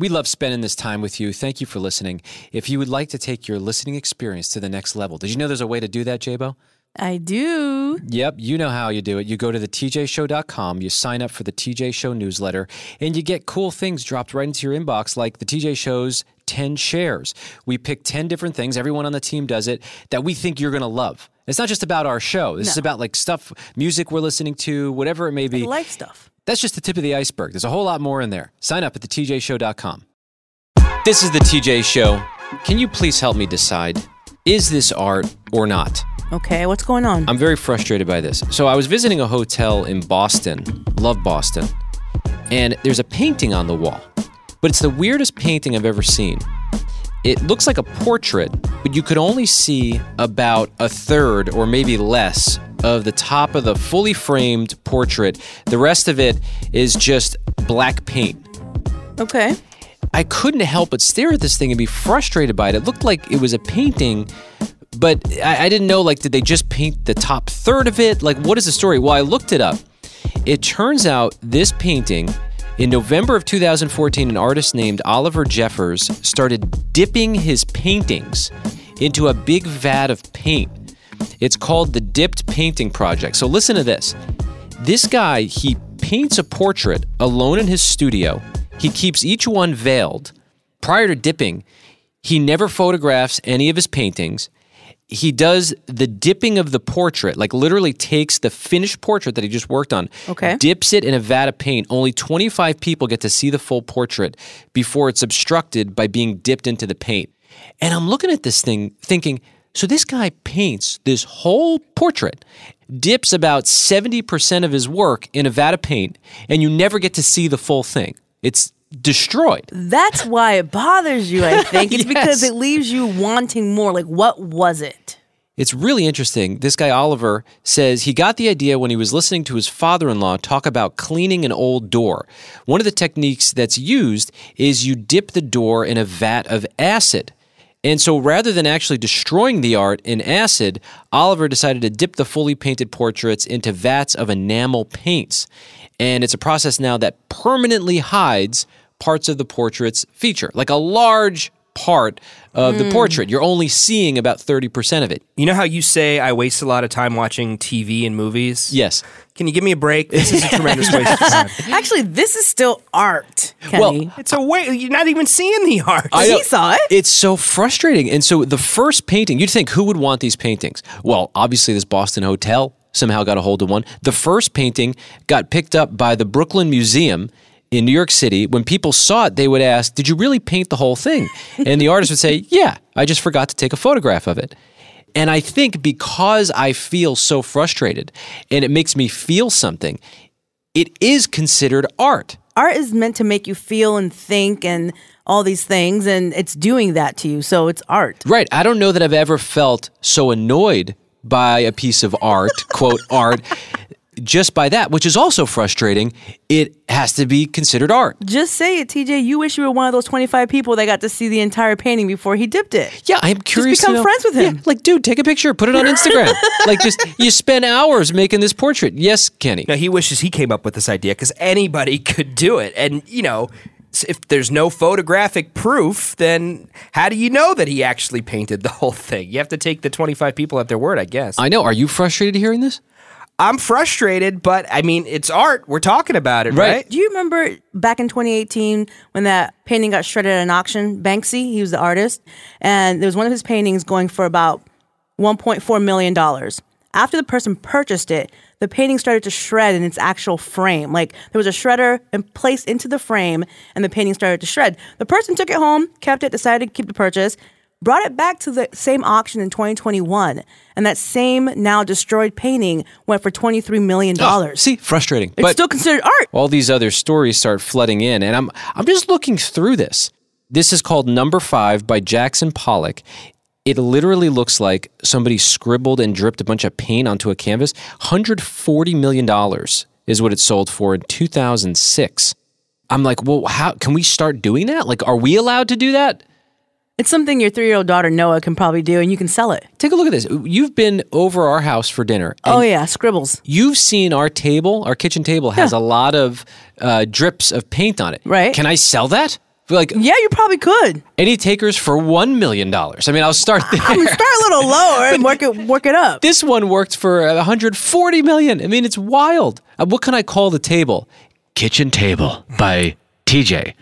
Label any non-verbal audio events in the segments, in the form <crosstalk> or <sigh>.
We love spending this time with you. Thank you for listening. If you would like to take your listening experience to the next level, did you know there's a way to do that, Jabo? I do. Yep, you know how you do it. You go to the tjshow.com, you sign up for the TJ Show newsletter, and you get cool things dropped right into your inbox like the TJ Show's 10 shares. We pick 10 different things, everyone on the team does it, that we think you're going to love. It's not just about our show. This is about like stuff, music we're listening to, whatever it may be. Life stuff. That's just the tip of the iceberg. There's a whole lot more in there. Sign up at thetjshow.com. This is the TJ Show. Can you please help me decide is this art or not? Okay, what's going on? I'm very frustrated by this. So I was visiting a hotel in Boston, love Boston, and there's a painting on the wall, but it's the weirdest painting I've ever seen. It looks like a portrait, but you could only see about a third or maybe less of the top of the fully framed portrait. The rest of it is just black paint. okay. I couldn't help but stare at this thing and be frustrated by it. It looked like it was a painting, but I, I didn't know like did they just paint the top third of it? Like what is the story? Well, I looked it up. It turns out this painting in November of 2014, an artist named Oliver Jeffers started dipping his paintings into a big vat of paint. It's called the Dipped Painting Project. So listen to this. This guy, he paints a portrait alone in his studio. He keeps each one veiled. Prior to dipping, he never photographs any of his paintings. He does the dipping of the portrait, like literally takes the finished portrait that he just worked on, Okay. dips it in a vat of paint. Only 25 people get to see the full portrait before it's obstructed by being dipped into the paint. And I'm looking at this thing thinking, so this guy paints this whole portrait, dips about 70% of his work in a vat of paint, and you never get to see the full thing. It's destroyed. That's why it bothers you, I <laughs> think. It's because it leaves you wanting more. Like, what was it? It's really interesting. This guy, Oliver, says he got the idea when he was listening to his father in law talk about cleaning an old door. One of the techniques that's used is you dip the door in a vat of acid. And so rather than actually destroying the art in acid, Oliver decided to dip the fully painted portraits into vats of enamel paints. And it's a process now that permanently hides parts of the portrait's feature, like a large part of the hmm. portrait. You're only seeing about 30% of it. You know how you say I waste a lot of time watching TV and movies? Yes. Can you give me a break? This is a <laughs> tremendous waste of time. Actually, this is still art, Kenny. Well, It's a way you're not even seeing the art. I he saw it. It's so frustrating. And so the first painting, you'd think who would want these paintings? Well, obviously this Boston hotel somehow got a hold of one. The first painting got picked up by the Brooklyn Museum in New York City. When people saw it, they would ask, "Did you really paint the whole thing?" And the artist would say, <laughs> "Yeah, I just forgot to take a photograph of it." And I think because I feel so frustrated and it makes me feel something, it is considered art. art is meant to make you feel and think and all these things, and it's doing that to you. So it's art. Right. I don't know that I've ever felt so annoyed by a piece of art, quote, art, just by that, which is also frustrating. It has to be considered art. Just say it, TJ. You wish you were one of those 25 people that got to see the entire painting before he dipped it. Yeah, I'm curious. become to know- friends with him. Yeah, like, dude, take a picture, put it on Instagram. <laughs> like, just you spend hours making this portrait. Yes, Kenny. Now he wishes he came up with this idea because anybody <laughs> could do it, and you know, if there's no photographic proof, then how do you know that he actually painted the whole thing? You have to take the 25 people at their word, I guess. I know. Are you frustrated hearing this? I'm frustrated, but I mean, it's art. We're talking about it, Right. right? Do you remember back in 2018 when that painting got shredded at an auction? Banksy, he was the artist, and there was one of his paintings going for about 1.4 million dollars. After the person purchased it, the painting started to shred in its actual frame. Like there was a shredder and placed into the frame, and the painting started to shred. The person took it home, kept it, decided to keep the purchase, brought it back to the same auction in 2021, and that same now destroyed painting went for 23 million ah, dollars. See, frustrating. it's still considered art. all these other stories start flooding in and i'm i'm just looking through this this is called number five by jackson pollock it literally looks like somebody scribbled and dripped a bunch of paint onto a canvas 140 million dollars is what it sold for in 2006 i'm like well how can we start doing that like are we allowed to do that It's something your three year old daughter Noah can probably do, and you can sell it. take a look at this you've been over our house for dinner Oh yeah, scribbles. You've seen our table, our kitchen table has a lot of uh, drips of paint on it. Right. Can I sell that Like Yeah, you probably could. any takers for one million dollars. I mean, I'll start <laughs> there. I mean, start a little lower and work it work it up. this one worked for 140 million. I mean, it's wild. Uh, what can I call the table? Kitchen table by TJ.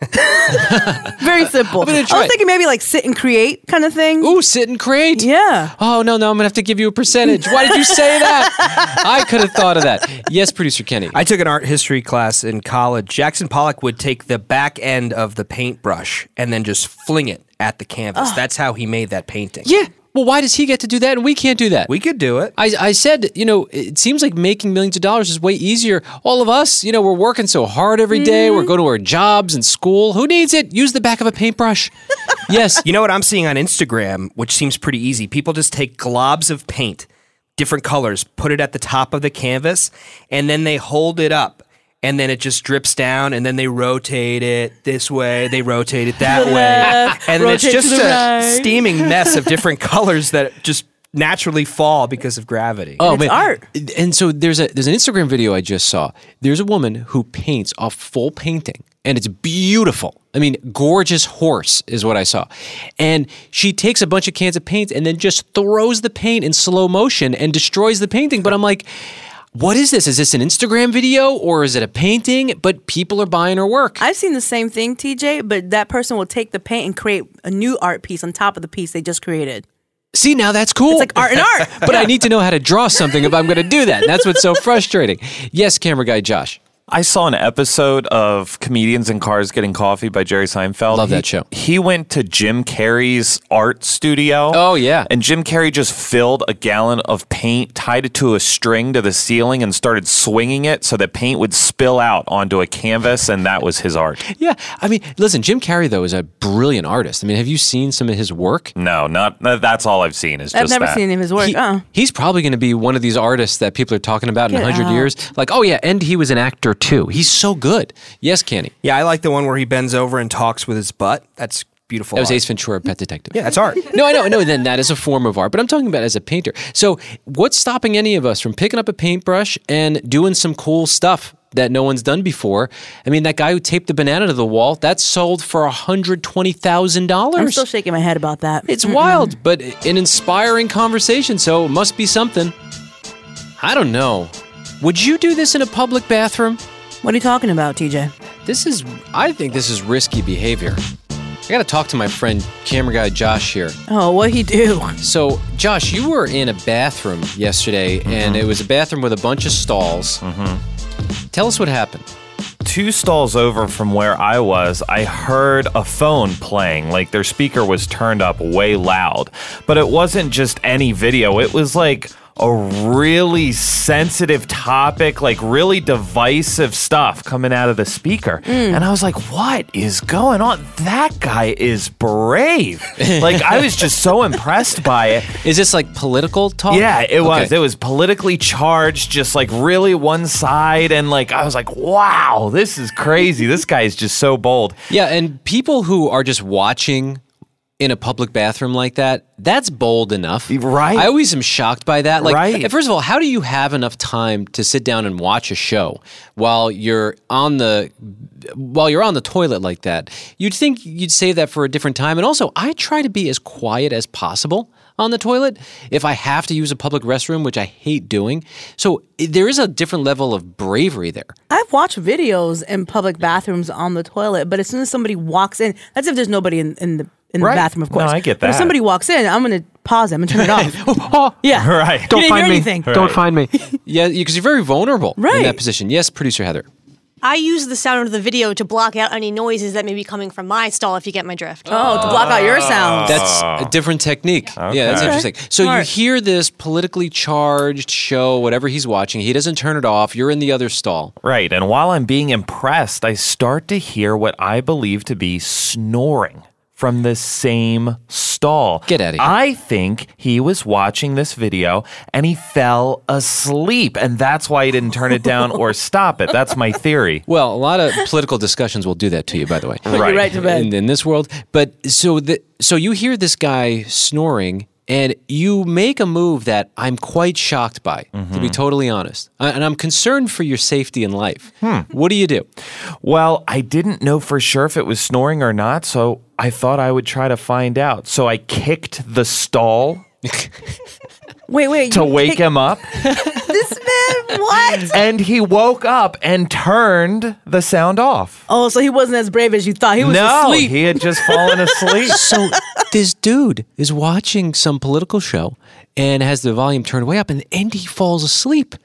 <laughs> Very simple. gonna I try was thinking maybe like sit and create kind of thing. Ooh, sit and create. Yeah. Oh no, no, I'm gonna have to give you a percentage. Why did you say that? <laughs> I could have thought of that. Yes, producer Kenny. I took an art history class in college. Jackson Pollock would take the back end of the paintbrush and then just fling it at the canvas. That's how he made that painting. yeah. Well, why does he get to do that and we can't do that? We could do it. I, I said, you know, it seems like making millions of dollars is way easier. All of us, you know, we're working so hard every day. Mm-hmm. We're going to our jobs and school. Who needs it? Use the back of a paintbrush. <laughs> yes. You know what I'm seeing on Instagram, which seems pretty easy? People just take globs of paint, different colors, put it at the top of the canvas, and then they hold it up. And then it just drips down, and then they rotate it this way, they rotate it that way. left, And then it's just the a right. steaming <laughs> mess of different colors that just naturally fall because of gravity. Oh It's man, art. And so there's a there's an Instagram video I just saw. There's a woman who paints a full painting, and it's beautiful. I mean, gorgeous horse is what I saw. And she takes a bunch of cans of paint and then just throws the paint in slow motion and destroys the painting. But I'm like. What is this? Is this an Instagram video or is it a painting? But people are buying her work. I've seen the same thing, TJ, but that person will take the paint and create a new art piece on top of the piece they just created. See, now that's cool. It's like art and art. <laughs> but I need to know how to draw something if I'm going to do that. And that's what's so frustrating. Yes, camera guy Josh. I saw an episode of Comedians in Cars Getting Coffee by Jerry Seinfeld. Love He- that show. He went to Jim Carrey's art studio. Oh, yeah. And Jim Carrey just filled a gallon of paint, tied it to a string to the ceiling, and started swinging it so that paint would spill out onto a canvas, and that was his art. Yeah, I mean, listen, Jim Carrey though is a brilliant artist. I mean, have you seen some of his work? No, not that's all I've seen is I've just never that. seen any of his work. He- uh. He's probably going to be one of these artists that people are talking about in Get a hundred out. years. Like, oh yeah, and he was an actor too. He's so good. Yes, Kenny. Yeah, I like the one where he bends over and talks with his butt. That's beautiful. That was art. Ace Ventura, Pet Detective. Yeah, that's art. <laughs> No, I know, I know. Then that is a form of art, but I'm talking about as a painter. So, what's stopping any of us from picking up a paintbrush and doing some cool stuff that no one's done before? I mean, that guy who taped the banana to the wall that sold for hundred twenty thousand dollars. I'm still shaking my head about that. It's wild, but an inspiring conversation, so it must be something. I don't know. Would you do this in a public bathroom? What are you talking about, TJ? This is, I think this is risky behavior. I gotta talk to my friend, camera guy Josh here. Oh, what he do? So, Josh, you were in a bathroom yesterday, and it was a bathroom with a bunch of stalls. Mm-hmm. Tell us what happened. two stalls over from where I was, I heard a phone playing. Like their speaker was turned up way loud. But it wasn't just any video, it was like a really sensitive topic, like really divisive stuff coming out of the speaker. Hmm. And I was like, what is going on? That guy is brave. <laughs> like I was just so impressed by it. Is this like political talk? Yeah, it was. It was politically charged, just like really one side. And like, I was like, wow, this is crazy. this guy is just so bold. Yeah, and people who are just watching in a public bathroom like that, that's bold enough. Right. I always am shocked by that. Like, Right. first of all, how do you have enough time to sit down and watch a show while you're on the while you're on the toilet like that? You'd think you'd save that for a different time. And also, I try to be as quiet as possible on the toilet if I have to use a public restroom, which I hate doing. So there is a different level of bravery there. I've watched videos in public bathrooms on the toilet, but as soon as somebody walks in, that's if there's nobody in, in the in Right. the bathroom, of course. No, course. I get But if somebody walks in, I'm gonna pause them and turn it off. <laughs> Oh, oh, yeah, <laughs> Right. Don't find me. hear anything. Don't find me. <laughs> yeah, because you're very vulnerable in that position. Yes, producer Heather. I use the sound of the video to block out any noises that may be coming from my stall, if you get my drift. Oh, to block out your sounds. That's a different technique. Yeah, that's Okay. interesting. So you hear this politically charged show, whatever he's watching. He doesn't turn it off. You're in the other stall. Right. And while I'm being impressed, I start to hear what I believe to be snoring from the same stall. Get outta here. I think he was watching this video and he fell asleep. And that's why he didn't turn it down <laughs> or stop it. That's my theory. Well, a lot of political discussions will do that to you, by the way. Put you right to bed. in, in this world. But so the so you hear this guy snoring, and you make a move that I'm quite shocked by, to Mm-hmm. be totally honest. Uh, And I'm concerned for your safety in life. Hmm. What do you do? Well, I didn't know for sure if it was snoring or not, so I thought I would try to find out. So I kicked the stall <laughs> Wait, wait. to wake kick- him up, <laughs> This man, what? and he woke up and turned the sound off. Oh, so he wasn't as brave as you thought. He was no, asleep. he had just fallen <laughs> asleep. So this dude is watching some political show and has the volume turned way up, and, and he falls asleep.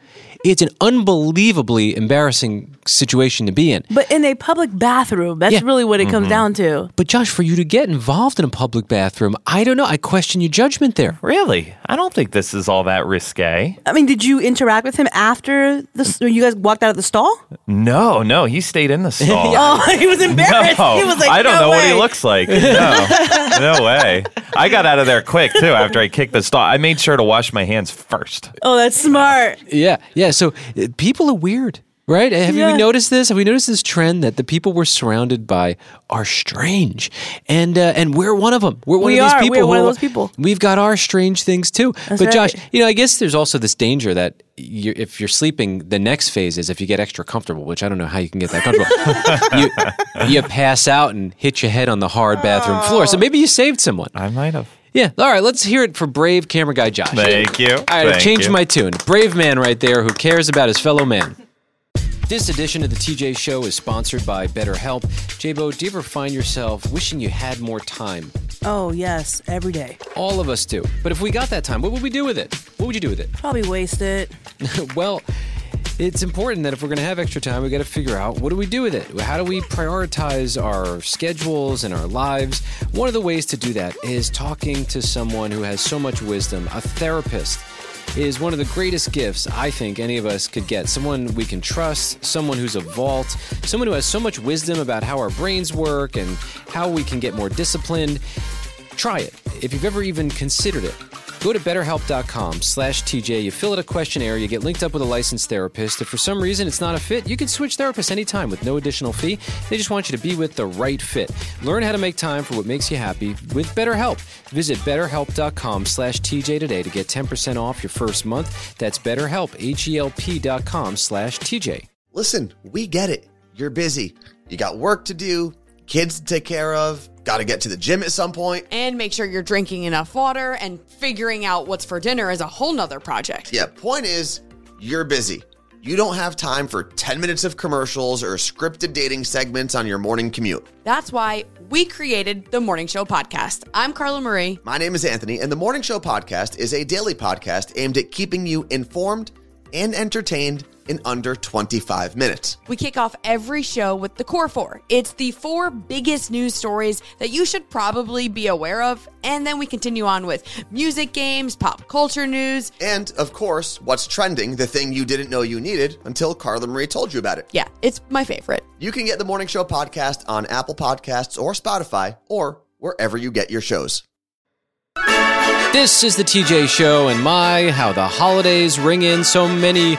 It's an unbelievably embarrassing situation to be in. But in a public bathroom, that's Yeah. really what it Mm-hmm. comes down to. But Josh, for you to get involved in a public bathroom, I don't know. I question your judgment there. Really? I don't think this is all that risque. I mean, did you interact with him after the? When you guys walked out of the stall? No, no, he stayed in the <laughs> stall. Oh, <laughs> he was embarrassed. No, he was like, I don't "No know what he looks like. <laughs> No, no way. I got out of there quick too after I kicked the stall. I made sure to wash my hands first. Oh, that's smart. Yeah, yeah. So uh, people are weird, right? Have Yeah. you noticed this? Have we noticed this trend that the people we're surrounded by are strange, and uh, and we're one of them. We're one We of these are. people. We're one of those people. We've got our strange things too. but right. Josh, you know, I guess there's also this danger that you if you're sleeping, the next phase is if you get extra comfortable, which I don't know how you can get that comfortable. <laughs> you, you pass out and hit your head on the hard bathroom floor. So maybe you saved someone. I might have. Yeah. All right. Let's hear it for brave camera guy Josh. Thank you. All right, I've changed you. my tune. Brave man right there who cares about his fellow man. This edition of the TJ Show is sponsored by BetterHelp. Jabo, do you ever find yourself wishing you had more time? Oh yes, every day. All of us do. But if we got that time, what would we do with it? What would you do with it? Probably waste it. <laughs> well, it's important that if we're going to have extra time, we got to figure out what do we do with it? How do we prioritize our schedules and our lives? One of the ways to do that is talking to someone who has so much wisdom, a therapist. Is one of the greatest gifts I think any of us could get. Someone we can trust, someone who's a vault, someone who has so much wisdom about how our brains work and how we can get more disciplined. Try it if you've ever even considered it. Go to betterhelp.com slash TJ. You fill out a questionnaire, you get linked up with a licensed therapist. If for some reason it's not a fit, you can switch therapists anytime with no additional fee. They just want you to be with the right fit. Learn how to make time for what makes you happy with BetterHelp. Visit betterhelp.com slash TJ today to get 10% off your first month. That's betterhelp, com slash TJ. Listen, we get it. You're busy. You got work to do, kids to take care of, got to get to the gym at some point. and make sure you're drinking enough water and figuring out what's for dinner is a whole nother project. Yeah, point is, you're busy. You don't have time for 10 minutes of commercials or scripted dating segments on your morning commute. That's why we created the Morning Show podcast. I'm Carla Marie. My name is Anthony, and the Morning Show podcast is a daily podcast aimed at keeping you informed and entertained in under 25 minutes. We kick off every show with the Core Four. It's the four biggest news stories that you should probably be aware of, and then we continue on with music, games, pop culture news. And, of course, what's trending, the thing you didn't know you needed until Carla Marie told you about it. Yeah, it's my favorite. You can get the Morning Show podcast on Apple Podcasts or Spotify or wherever you get your shows. This is the TJ Show, and my, how the holidays ring in so many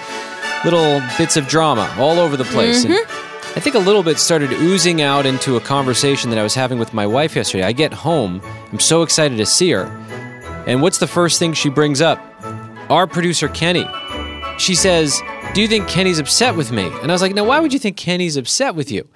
little bits of drama all over the place. And mm-hmm. I think a little bit started oozing out into a conversation that I was having with my wife yesterday. I get home, I'm so excited to see her. And what's the first thing she brings up? Our producer, Kenny. She says, Do you think Kenny's upset with me? And I was like, No, why would you think Kenny's upset with you?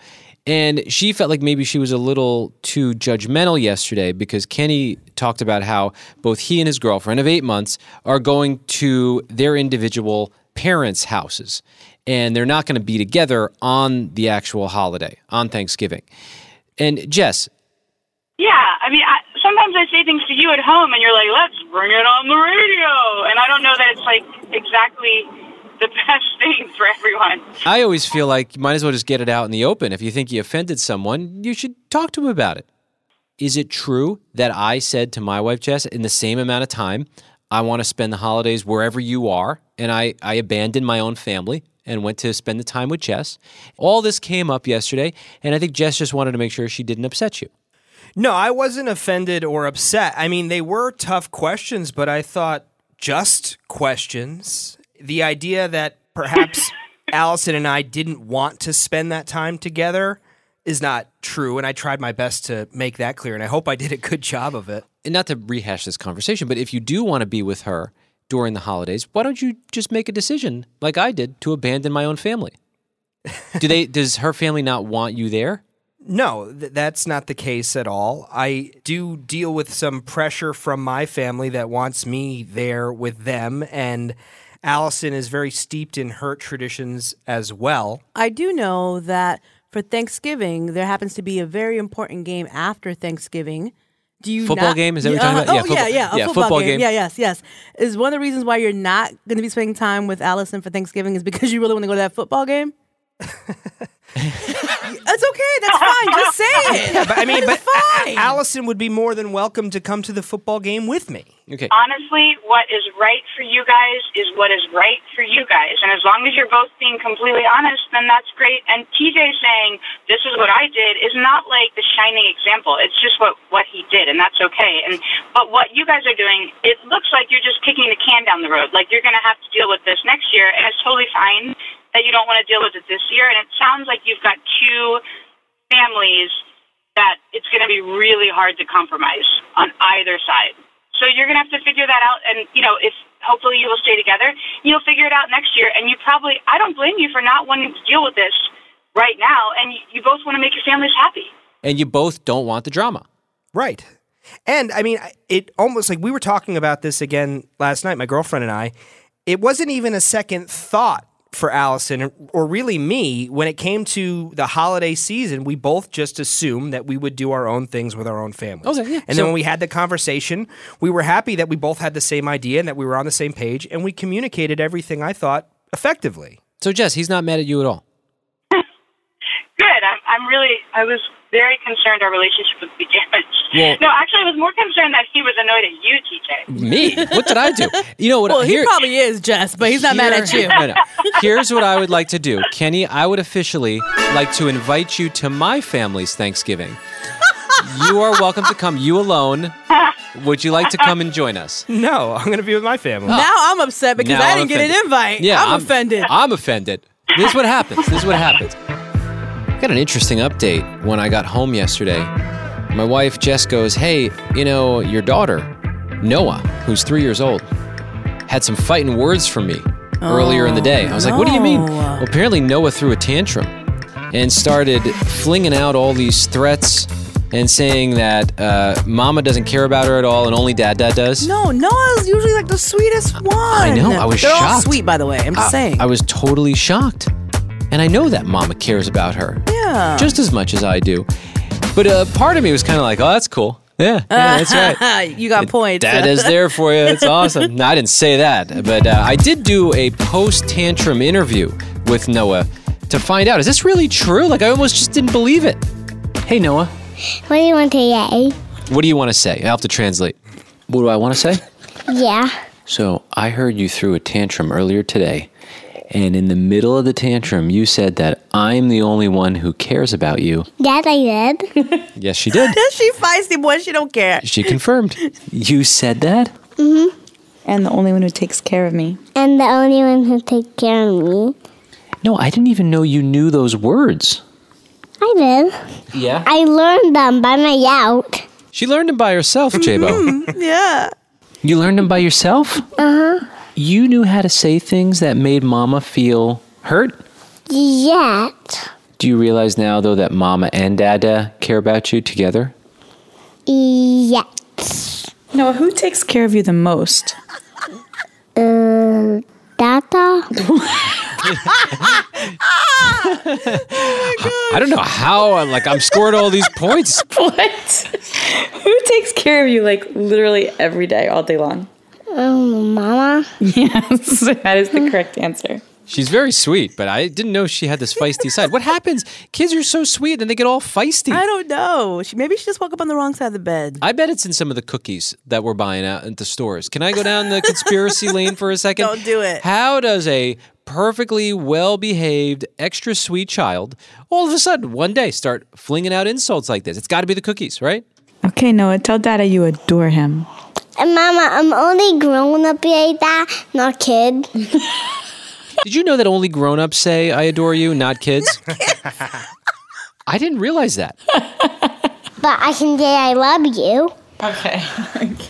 And she felt like maybe she was a little too judgmental yesterday because Kenny talked about how both he and his girlfriend of eight months are going to their individual parents' houses. And they're not going to be together on the actual holiday, on Thanksgiving. And Jess, Yeah, I mean, I, sometimes I say things to you at home, and you're like, "Let's bring it on the radio," and I don't know that it's like exactly the <laughs> best thing for everyone. I always feel like you might as well just get it out in the open. If you think you offended someone, you should talk to him about it. Is it true that I said to my wife, Jess, in the same amount of time, I want to spend the holidays wherever you are, and I, I abandoned my own family and went to spend the time with Jess? All this came up yesterday, and I think Jess just wanted to make sure she didn't upset you. No, I wasn't offended or upset. I mean, they were tough questions, but I thought just questions. The idea that perhaps <laughs> Allison and I didn't want to spend that time together is not true, and I tried my best to make that clear, and I hope I did a good job of it. And not to rehash this conversation, but if you do want to be with her during the holidays, why don't you just make a decision like I did to abandon my own family? Do they <laughs> does her family not want you there? No, th- that's not the case at all. I do deal with some pressure from my family that wants me there with them, and Allison is very steeped in her traditions as well. I do know that for Thanksgiving, there happens to be a very important game after Thanksgiving. Do you Football not- game? Is that what you're talking about? Oh, yeah, yeah, a yeah, football, football game. game. Yeah, yes, yes. Is one of the reasons why you're not going to be spending time with Allison for Thanksgiving is because you really want to go to that football game? <laughs> That's okay. That's <laughs> fine. Just say it. But I mean, but fine. Allison would be more than welcome to come to the football game with me. Okay. Honestly, what is right for you guys is what is right for you guys. And as long as you're both being completely honest, then that's great. And TJ saying, this is what I did, is not like the shining example. It's just what, what he did, and that's okay. And But what you guys are doing, it looks like you're just kicking the can down the road. Like you're going to have to deal with this next year, and it's totally fine that you don't want to deal with it this year. And it sounds like you've got two families that it's going to be really hard to compromise on either side. So you're going to have to figure that out. And, you know, if hopefully you will stay together, you'll figure it out next year. And you probably, I don't blame you for not wanting to deal with this right now. And you, you both want to make your families happy. And you both don't want the drama. Right. And I mean, it almost like we were talking about this again last night, my girlfriend and I. It wasn't even a second thought for Allison or really me when it came to the holiday season. We both just assumed that we would do our own things with our own families. Okay, yeah. And So- then when we had the conversation, we were happy that we both had the same idea and that we were on the same page and we communicated everything I thought effectively. So Jess, he's not mad at you at all. <laughs> Good. I'm, I'm really, I was very concerned our relationship would be damaged. <laughs> Well- no, actually, I was more concerned that he was annoyed at you, TJ. Me? What did I do? You know what? Well, here, he probably is, Jess, but he's not mad at you. no, no. Here's what I would like to do, Kenny. I would officially like to invite you to my family's Thanksgiving. You are welcome to come. You alone. Would you like to come and join us? No, I'm going to be with my family. Now I'm upset because Now I didn't get an invite. Yeah, I'm, offended. I'm offended. This is what happens. This is what happens. Got an interesting update when I got home yesterday. My wife Jess goes, "Hey, you know your daughter, Noah, who's three years old, had some fighting words for me earlier in the day." I was like, "What do you mean?" Well, apparently Noah threw a tantrum and started flinging out all these threats and saying that uh, Mama doesn't care about her at all, and only Dad Dad does. no, Noah's usually like the sweetest one. I know, I was They're all shocked. sweet, by the way. I'm just saying. I was totally shocked. And I know that mama cares about her. Yeah. Just as much as I do. But uh, part of me was kind of like, oh, that's cool. Yeah, yeah that's right. <laughs> you got points. Dad is there for you. It's awesome. <laughs> No, I didn't say that. But uh, I did do a post tantrum interview with Noah to find out is this really true? Like, I almost just didn't believe it. Hey, Noah, What do you want to say? what do you want to say? I'll have to translate. What do I want to say? Yeah. So I heard you threw a tantrum earlier today, and in the middle of the tantrum, you said that I'm the only one who cares about you. Yes, I did. <laughs> Yes, she did. <laughs> she feisty boy. She don't care. she confirmed. You said that? Mm-hmm. And the only one who takes care of me. and the only one who takes care of me. No, I didn't even know you knew those words. I did. Yeah. I learned them by my out. She learned them by herself, Jabo. Mm-hmm. Yeah. You learned them by yourself? Uh huh. You knew how to say things that made Mama feel hurt? Yet. Do you realize now, though, that Mama and Dada care about you together? Yet. Noah, who takes care of you the most? Uh, Data? I don't know how, like, I'm scored all these points. <laughs> What? who takes care of you like literally every day, all day long? Um, Mama? <laughs> Yes, that is the correct answer. She's very sweet, but I didn't know she had this feisty side. What happens? Kids are so sweet and they get all feisty. I don't know. She, maybe she just woke up on the wrong side of the bed. I bet it's in some of the cookies that we're buying out at the stores. Can I go down the conspiracy <laughs> lane for a second? Don't do it. How does a perfectly well behaved, extra sweet child all of a sudden one day start flinging out insults like this? It's got to be the cookies, right? Okay, Noah, tell Dada you adore him. And Mama, I'm only grown up like that, not kid. <laughs> Did you know that only grown ups say, I adore you, not kids? <laughs> I didn't realize that. <laughs> But I can say I love you. Okay.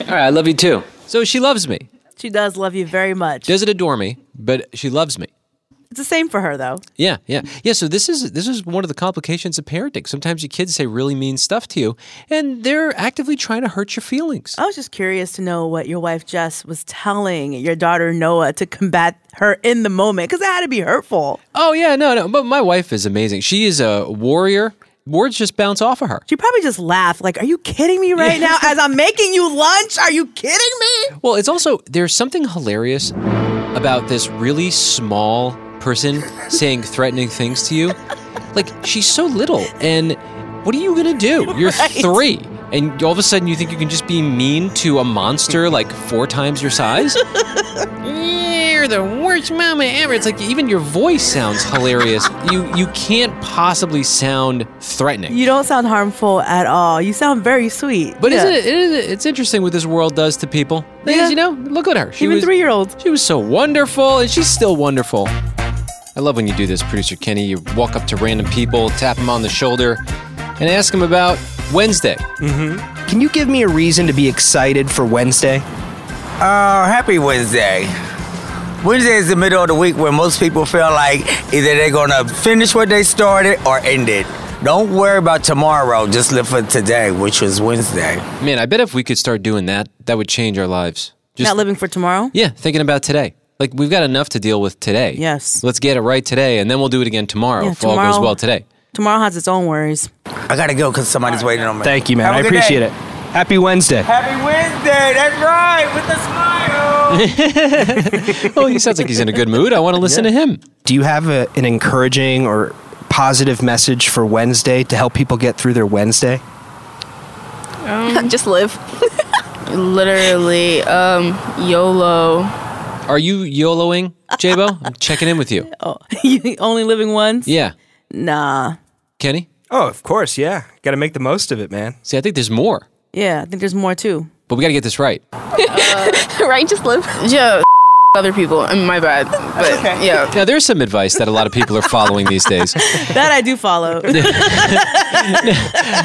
All right, I love you too. So she loves me. She does love you very much. Doesn't adore me, but she loves me. It's the same for her though. Yeah, yeah, yeah. So this is this is one of the complications of parenting. Sometimes your kids say really mean stuff to you, and they're actively trying to hurt your feelings. I was just curious to know what your wife Jess was telling your daughter Noah to combat her in the moment because it had to be hurtful. Oh yeah, no, no. But my wife is amazing. She is a warrior. Words just bounce off of her. She probably just laughed like, "Are you kidding me right now? <laughs> As I'm making you lunch, are you kidding me?" Well, it's also there's something hilarious about this really small person saying threatening things to you. Like she's so little, and what are you gonna do? <laughs> You're Right. three, and all of a sudden you think you can just be mean to a monster like four times your size. <laughs> You're the worst mama ever. It's like even your voice sounds hilarious. You you can't possibly sound threatening. You don't sound harmful at all. You sound very sweet. But Yeah. isn't it, it is, it's interesting what this world does to people. Because, Yeah. you know, look at her. She Even was, three-year-olds. She was so wonderful, and she's still wonderful. I love when you do this, producer Kenny. You walk up to random people, tap them on the shoulder, and ask them about Wednesday. Can you give me a reason to be excited for Wednesday? Uh, happy Wednesday. Wednesday is the middle of the week where most people feel like either they're gonna finish what they started or end it. Don't worry about tomorrow. Just live for today, which was Wednesday. Man, I bet if we could start doing that, that would change our lives. Just, Not living for tomorrow. yeah, thinking about today. Like we've got enough to deal with today. Yes. Let's get it right today, and then we'll do it again tomorrow Yeah, if all goes well today. Tomorrow has its own worries. I gotta go because somebody's waiting on me. Thank you, man. Have a I appreciate day. it. Happy Wednesday. Happy Wednesday. That's right. With a smile. <laughs> oh, he sounds like he's in a good mood. I want to listen to him. Do you have a, an encouraging or positive message for Wednesday to help people get through their Wednesday? <laughs> Just live. <laughs> Literally, um, YOLO. Are you YOLOing, Jabo? I'm checking in with you. <laughs> Oh, <laughs> you only living once? Yeah. Nah. Kenny? Oh, of course, yeah. Got to make the most of it, man. See, I think there's more, Yeah, I think there's more too. but we got to get this right. Uh, <laughs> right? Just live. Yeah, other people. I mean, my bad. But yeah. Now, there's some advice that a lot of people are following these days. That I do follow.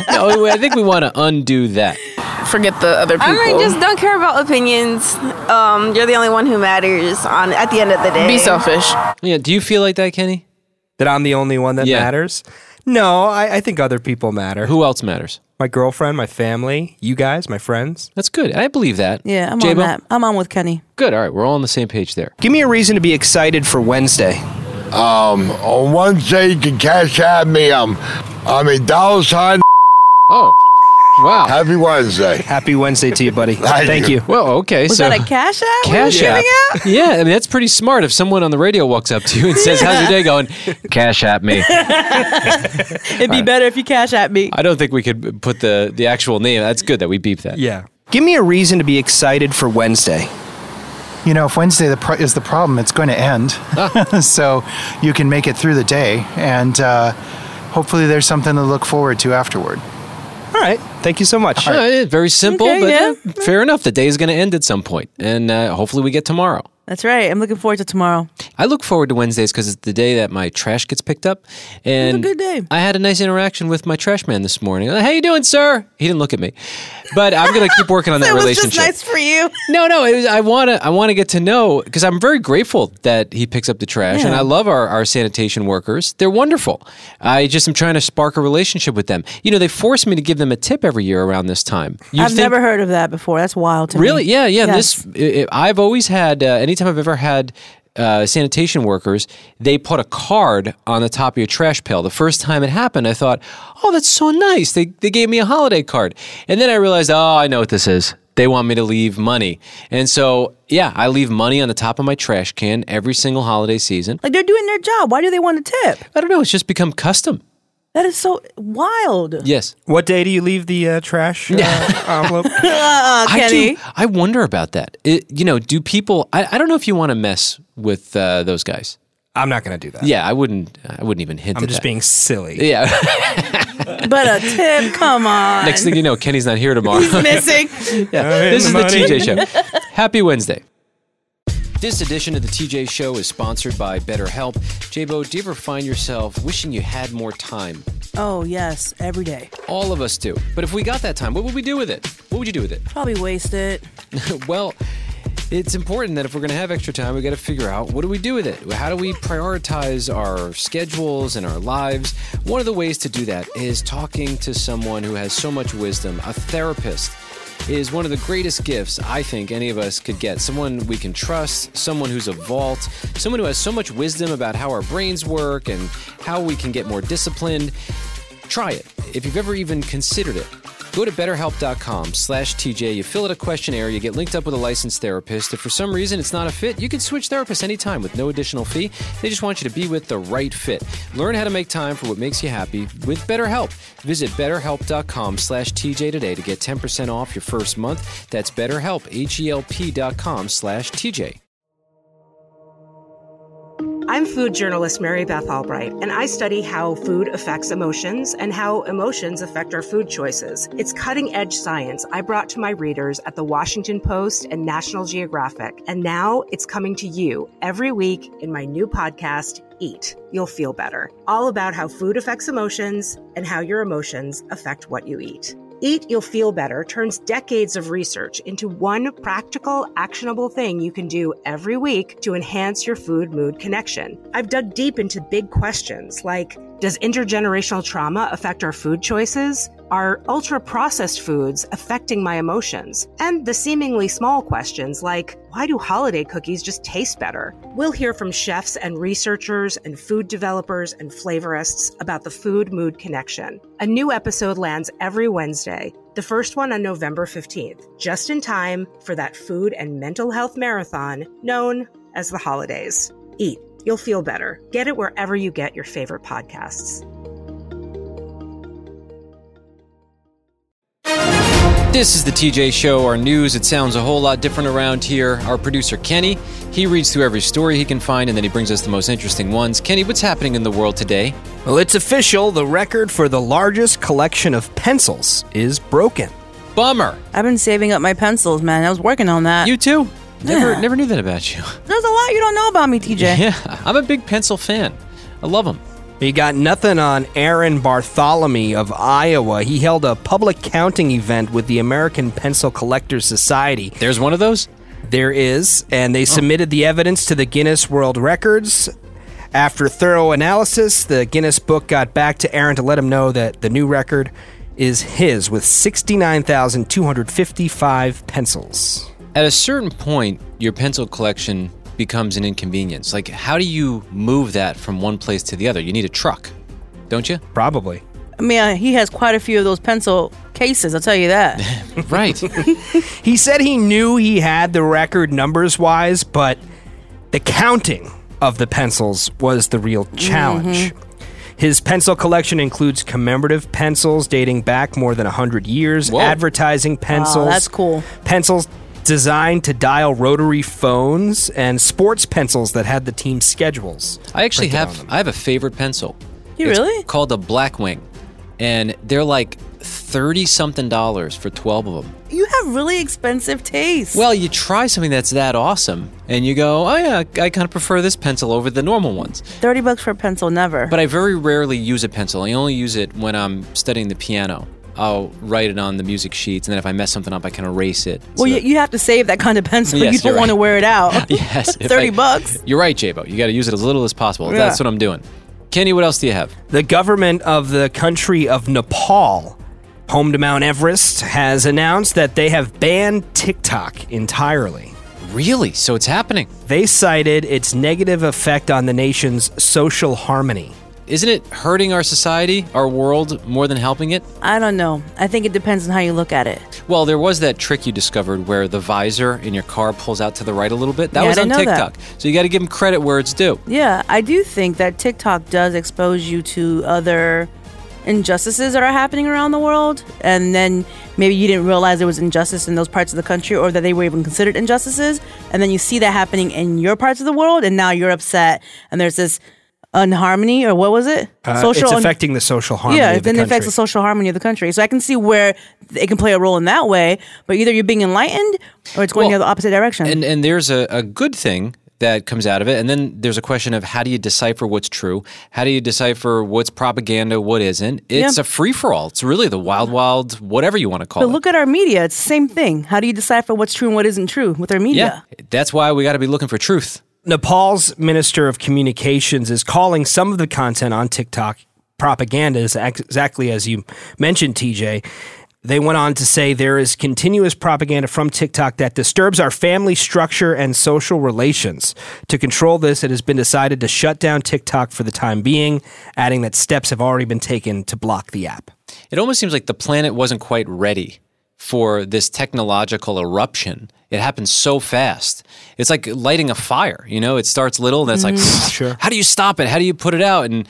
No, I think we want to undo that. Forget the other people. I mean, just don't care about opinions. Um, you're the only one who matters. On at the end of the day, Be selfish. Yeah, do you feel like that, Kenny? That I'm the only one that Yeah. matters? No, I, I think other people matter. Who else matters? My girlfriend, my family, you guys, my friends. That's good. I believe that. yeah, I'm Jabo? on that. I'm on with Kenny. Good. All right, we're all on the same page there. Give me a reason to be excited for Wednesday. Um, on Wednesday, you can cash at me. Um, I'm a dollar sign. Oh, wow. Happy Wednesday. Happy Wednesday to you, buddy. <laughs> Thank Thank you. you. Well, okay. Was so that a cash app? cash app. out? <laughs> Yeah, I mean that's pretty smart. If someone on the radio walks up to you and says, "How's your day going?" <laughs> Cash app me. It'd be better if you cash at me. I don't think we could put the the actual name. That's good that we beeped that. Yeah. Give me a reason to be excited for Wednesday. You know, if Wednesday the pro- is the problem, it's going to end. so you can make it through the day, and uh, hopefully there's something to look forward to afterward. All right. Thank you so much. Uh, very simple, Okay, but yeah. fair enough. The day is going to end at some point, and uh, hopefully we get tomorrow. That's right. I'm looking forward to tomorrow. I look forward to Wednesdays because it's the day that my trash gets picked up, and a good day. I had a nice interaction with my trash man this morning. How you doing, sir? He didn't look at me, but I'm going to keep working on <laughs> that It was relationship. just nice for you. No, no. It was, I want to. I want to get to know because I'm very grateful that he picks up the trash, and I love our, our sanitation workers. They're wonderful. I just am trying to spark a relationship with them. You know, they force me to give them a tip every year around this time. You I've think- never heard of that before. That's wild to Really? me. Yeah, yeah. Yes. This i i I've always had. Uh, anytime I've ever had uh, sanitation workers, they put a card on the top of your trash pail. The first time it happened, I thought, "Oh, that's so nice." They they gave me a holiday card, and then I realized, "Oh, I know what this is." They want me to leave money, and so yeah, I leave money on the top of my trash can every single holiday season. Like they're doing their job. Why do they want a tip? I don't know. It's just become custom. That is so wild. Yes. What day do you leave the uh, trash uh, <laughs> envelope? <laughs> Uh, I Kenny. do. I wonder about that. It, you know, do people? I, I don't know if you want to mess with uh, those guys. I'm not going to do that. Yeah, I wouldn't. I wouldn't even hint. I'm at just that. being silly. Yeah. <laughs> But a tip, come on. Next thing you know, Kenny's not here tomorrow. He's missing. yeah. I'm in This is the the money. TJ show. Happy Wednesday. This edition of the TJ Show is sponsored by BetterHelp. Jabo, do you ever find yourself wishing you had more time? Oh, yes, every day. All of us do. But if we got that time, what would we do with it? What would you do with it? Probably waste it. <laughs> well, it's important that if we're going to have extra time, we got to figure out what do we do with it? How do we prioritize our schedules and our lives? One of the ways to do that is talking to someone who has so much wisdom, a therapist is one of the greatest gifts I think any of us could get. Someone we can trust, someone who's a vault, someone who has so much wisdom about how our brains work and how we can get more disciplined. Try it if you've ever even considered it. Go to betterhelp.com slash TJ. You fill out a questionnaire, you get linked up with a licensed therapist. If for some reason it's not a fit, you can switch therapists anytime with no additional fee. They just want you to be with the right fit. Learn how to make time for what makes you happy with BetterHelp. Visit betterhelp.com slash TJ today to get 10% off your first month. That's betterhelp, H-E-L-P slash TJ. I'm food journalist Mary Beth Albright, and I study how food affects emotions and how emotions affect our food choices. It's cutting edge science I brought to my readers at the Washington Post and National Geographic, and now it's coming to you every week in my new podcast, Eat. You'll feel better. All about how food affects emotions and how your emotions affect what you eat. Eat You'll Feel Better turns decades of research into one practical, actionable thing you can do every week to enhance your food mood connection. I've dug deep into big questions like Does intergenerational trauma affect our food choices? Are ultra processed foods affecting my emotions? And the seemingly small questions like Why do holiday cookies just taste better? We'll hear from chefs and researchers and food developers and flavorists about the food mood connection. A new episode lands every Wednesday, the first one on November 15th, just in time for that food and mental health marathon known as the holidays. Eat. You'll feel better. Get it wherever you get your favorite podcasts. This is the TJ Show, our news. It sounds a whole lot different around here. Our producer, Kenny, he reads through every story he can find and then he brings us the most interesting ones. Kenny, what's happening in the world today? Well, it's official. The record for the largest collection of pencils is broken. Bummer. I've been saving up my pencils, man. I was working on that. You too? Never, Yeah. never knew that about you. There's a lot you don't know about me, TJ. <laughs> Yeah, I'm a big pencil fan. I love them. You got nothing on Aaron Bartholomew of Iowa. He held a public counting event with the American Pencil Collectors Society. There's one of those? There is, and they oh. submitted the evidence to the Guinness World Records. After thorough analysis, the Guinness book got back to Aaron to let him know that the new record is his with 69,255 pencils. At a certain point, your pencil collection becomes an inconvenience. Like, how do you move that from one place to the other? You need a truck, don't you? Probably. I mean, uh, he has quite a few of those pencil cases, I'll tell you that. <laughs> <laughs> right. He said he knew he had the record numbers wise, but the counting of the pencils was the real challenge. His pencil collection includes commemorative pencils dating back more than 100 years, Whoa. advertising pencils. that's cool. Pencils designed to dial rotary phones and sports pencils that had the team schedules. I actually have. I have a favorite pencil. You It's really? Called a Blackwing, and they're like thirty something dollars for twelve of them. You have really expensive taste. Well, you try something that's that awesome, and you go, "Oh yeah, I kind of prefer this pencil over the normal ones." 30 bucks for a pencil, never. But I very rarely use a pencil. I only use it when I'm studying the piano. I'll write it on the music sheets, and then if I mess something up, I can erase it. well, you, you have to save that kind of pencil. Yes, you don't you're want to wear it out. <laughs> yes, <laughs> 30 I- bucks. You're right, Jabo. You got to use it as little as possible. Yeah. That's what I'm doing. Kenny, what else do you have? The government of the country of Nepal, home to Mount Everest, has announced that they have banned TikTok entirely. Really? So it's happening? They cited its negative effect on the nation's social harmony. Isn't it hurting our society, our world, more than helping it? I don't know. I think it depends on how you look at it. Well, there was that trick you discovered where the visor in your car pulls out to the right a little bit. That Yeah, was on know that. TikTok. So you got to give them credit where it's due. Yeah, I do think that TikTok does expose you to other injustices that are happening around the world. And then maybe you didn't realize there was injustice in those parts of the country or that they were even considered injustices. And then you see that happening in your parts of the world, and now you're upset. And there's this unharmony, or what was it? Uh, it's un- affecting the social harmony. yeah, of the then it affects the social harmony of the country. So I can see where it can play a role in that way. But either you're being enlightened, or it's going Well, the opposite direction. And and there's a, a good thing that comes out of it, and then there's a question of how do you decipher what's true? How do you decipher what's propaganda, what isn't? It's Yeah. a free for all. It's really the wild, wild, whatever you want to call but it. But look at our media; it's the same thing. How do you decipher what's true and what isn't true with our media? yeah, that's why we got to be looking for truth. Nepal's Minister of Communications is calling some of the content on TikTok propaganda, exactly as you mentioned, TJ. They went on to say there is continuous propaganda from TikTok that disturbs our family structure and social relations. To control this, it has been decided to shut down TikTok for the time being, adding that steps have already been taken to block the app. It almost seems like the planet wasn't quite ready for this technological eruption. It happens so fast. It's like lighting a fire. You know, it starts little, and then it's like, mm-hmm. <laughs> sure. how do you stop it? How do you put it out? And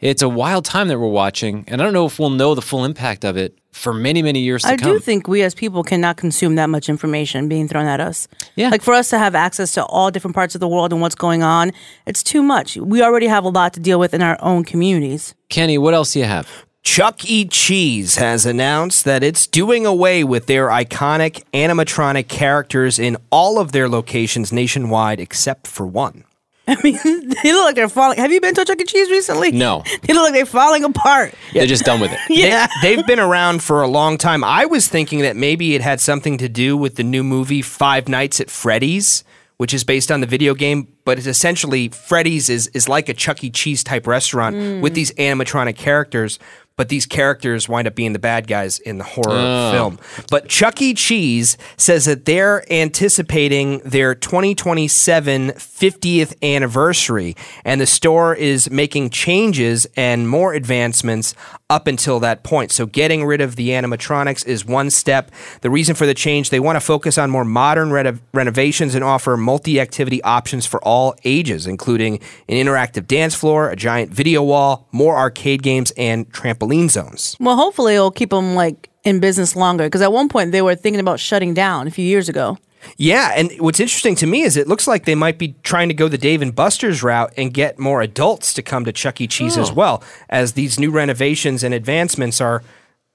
it's a wild time that we're watching, and I don't know if we'll know the full impact of it for many, many years to I come. I do think we as people cannot consume that much information being thrown at us. Yeah. Like for us to have access to all different parts of the world and what's going on, it's too much. We already have a lot to deal with in our own communities. Kenny, what else do you have? Chuck E. Cheese has announced that it's doing away with their iconic animatronic characters in all of their locations nationwide except for one. <laughs> I mean, they look like they're falling. Have you been to a Chuck E. Cheese recently? No. <laughs> They look like they're falling apart. They're just done with it. <laughs> Yeah. They, have been around for a long time. I was thinking that maybe it had something to do with the new movie Five Nights at Freddy's, which is based on the video game, but it's essentially Freddy's is, is like a Chuck E. Cheese type restaurant Mm. with these animatronic characters. But these characters wind up being the bad guys in the horror Oh. film. But Chuck E. Cheese says that they're anticipating their 2027 50th anniversary, and the store is making changes and more advancements up until that point. So, getting rid of the animatronics is one step. The reason for the change, they want to focus on more modern reno- renovations and offer multi activity options for all ages, including an interactive dance floor, a giant video wall, more arcade games, and trampoline zones. Well, hopefully it'll keep them like in business longer because at one point they were thinking about shutting down a few years ago. Yeah, and what's interesting to me is it looks like they might be trying to go the Dave and Buster's route and get more adults to come to Chuck E. Cheese as Oh. well, as these new renovations and advancements are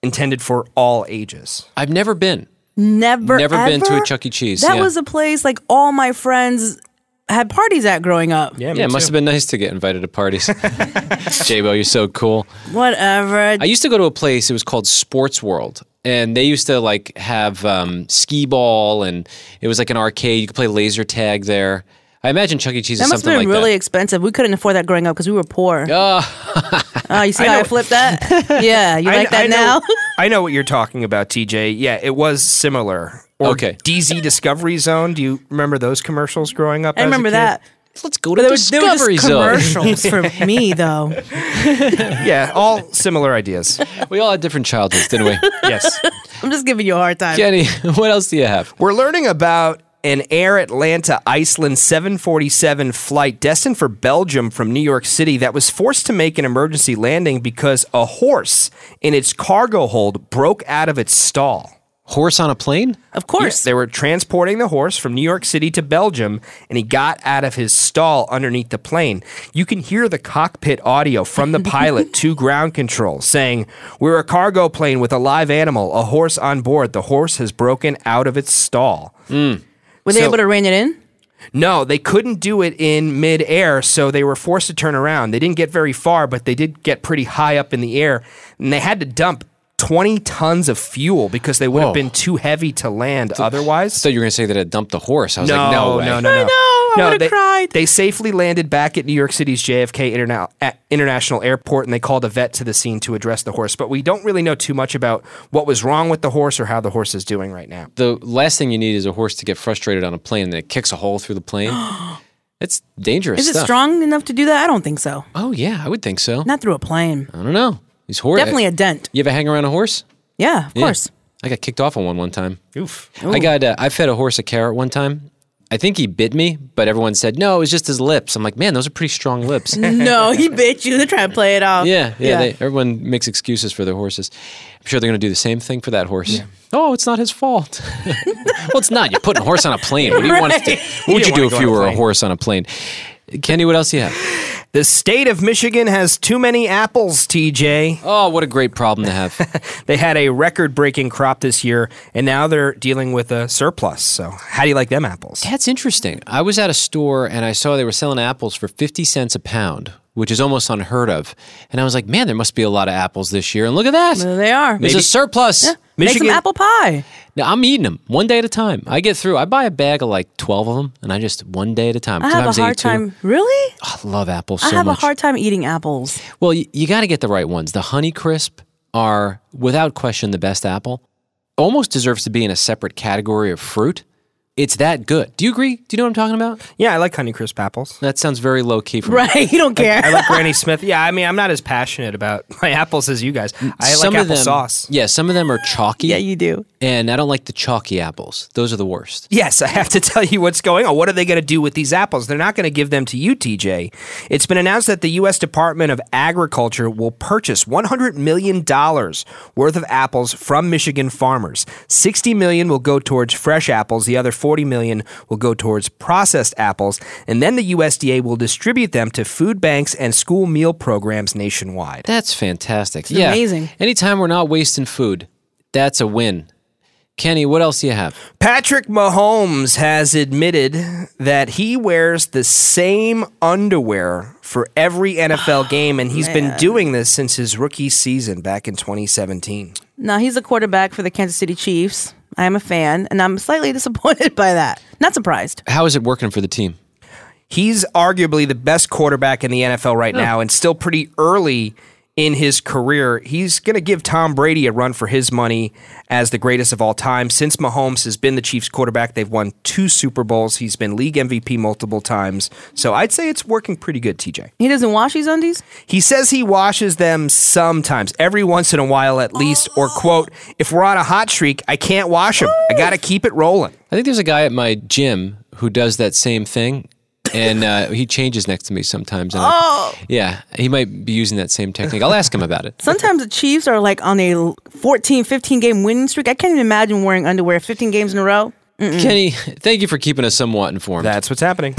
intended for all ages. I've never been. Never, Never been to a? Chuck E. Cheese, That yeah. was a place like all my friends had parties at growing up. Yeah, it must have been nice to get invited to parties. <laughs> J-Bo, you're so cool. Whatever. I used to go to a place. It was called Sports World, and they used to like have um, skee ball, and it was like an arcade. You could play laser tag there. I imagine Chuck E. Cheese that is must have something been like really expensive. We couldn't afford that growing up because we were poor. Oh, <laughs> you see I how I know- flipped that? <laughs> yeah, you I- like that I now? know- I know what you're talking about, TJ. Yeah, it was similar. Or Okay. DZ Discovery Zone. Do you remember those commercials growing up? I as a remember kid? that. Let's go to there was, there were just commercials for <laughs> me though. yeah, all similar ideas. we all had different childhoods, didn't we? <laughs> yes. I'm just giving you a hard time. Kenny, what else do you have? We're learning about an Air Atlanta Iceland 747 flight destined for Belgium from New York City that was forced to make an emergency landing because a horse in its cargo hold broke out of its stall. Horse on a plane? Of course. Yes, they were transporting the horse from New York City to Belgium, and he got out of his stall underneath the plane. You can hear the cockpit audio from the pilot <laughs> to ground control saying, We're a cargo plane with a live animal, a horse on board. The horse has broken out of its stall. Hmm. Were they So- able to rein it in? No, they couldn't do it in midair, so they were forced to turn around. They didn't get very far, but they did get pretty high up in the air, and they had to dump 20 tons of fuel because they would Whoa. have been too heavy to land otherwise. So you're going to say that it dumped the horse. I was no, like, no way. no, no, <laughs> no. I know. I no, they, cried. they safely landed back at New York City's JFK Interna- International Airport and they called a vet to the scene to address the horse. But we don't really know too much about what was wrong with the horse or how the horse is doing right now. The last thing you need is a horse to get frustrated on a plane and it kicks a hole through the plane. <gasps> it's dangerous Is it strong enough to do that? I don't think so. Oh, yeah, I would think so. Not through a plane. I don't know. These horse Definitely a dent. You ever hang around a horse? Yeah, of Yeah. course. I got kicked off on one one time. Oof. I got uh, I fed a horse a carrot one time. I think he bit me, but everyone said no, it was just his lips. I'm like, man, those are pretty strong lips. <laughs> no, he bit you. They're trying to play it off. Yeah, yeah. They, everyone makes excuses for their horses. I'm sure they're going to do the same thing for that horse. Oh, it's not his fault. <laughs> well, it's not. You're putting a horse on a plane. What do you want to do? What would You you don't do wanna if you on a were a horse on a plane? Kenny, what else do you have? The state of Michigan has too many apples, TJ. Oh, what a great problem to have. <laughs> they had a record breaking crop this year, and now they're dealing with a surplus. So, how do you like them apples? That's interesting. I was at a store and I saw they were selling apples for 50 cents a pound, which is almost unheard of. And I was like, man, there must be a lot of apples this year. And look at that. There they are. There's a surplus. Yeah. Make some apple pie. Now, I'm eating them one day at a time. I get through. I buy a bag of like 12 of them and I just one day at a time. I have a Sometimes hard time. Really? I love apples I have much. a hard time eating apples. Well, you, you got to get the right ones. The Honey Crisp are, without question, the best apple. Almost deserves to be in a separate category of fruit. It's that good. Do you agree? Do you know what I'm talking about? Yeah, I like Honeycrisp apples. That sounds very low key for me. Right, you don't care. I like <laughs> Granny Smith. Yeah, I mean, I'm not as passionate about <laughs> my apples as you guys. I some like of them, applesauce. Yeah, some of them are chalky. yeah, you do. And I don't like the chalky apples. Those are the worst. Yes, I have to <laughs> tell you what's going on. What are they going to do with these apples? They're not going to give them to you, TJ. It's been announced that the U.S. Department of Agriculture will purchase $100 million worth of apples from Michigan farmers. 60 million will go towards fresh apples. The other $40 million will go towards processed apples. And then the USDA will distribute them to food banks and school meal programs nationwide. That's fantastic. It's yeah. amazing. Anytime we're not wasting food, that's a win. Kenny, what else do you have? Patrick Mahomes has admitted that he wears the same underwear for every NFL <sighs> game, and he's been doing this since his rookie season back in 2017. Now he's a quarterback for the Kansas City Chiefs. I am a fan, and I'm slightly <laughs> disappointed by that. Not surprised. How is it working for the team? He's arguably the best quarterback in the NFL right Oh. now, and still pretty early in his career. He's going to give Tom Brady a run for his money as the greatest of all time. Since Mahomes has been the Chiefs quarterback, they've won two Super Bowls. He's been league MVP multiple times. So I'd say it's working pretty good, TJ. He doesn't wash his undies. He says he washes them sometimes, every once in a while at least, or oh. quote, if we're on a hot streak, I can't wash them. I got to keep it rolling. I think there's a guy at my gym who does that same thing. And uh, he changes next to me sometimes. And I- Oh. yeah, he might be using that same technique. I'll ask him about it. Sometimes the Chiefs are like on a 14, 15 game winning streak. I can't even imagine wearing underwear 15 games in a row. Mm-mm. Kenny, thank you for keeping us somewhat informed. That's what's happening.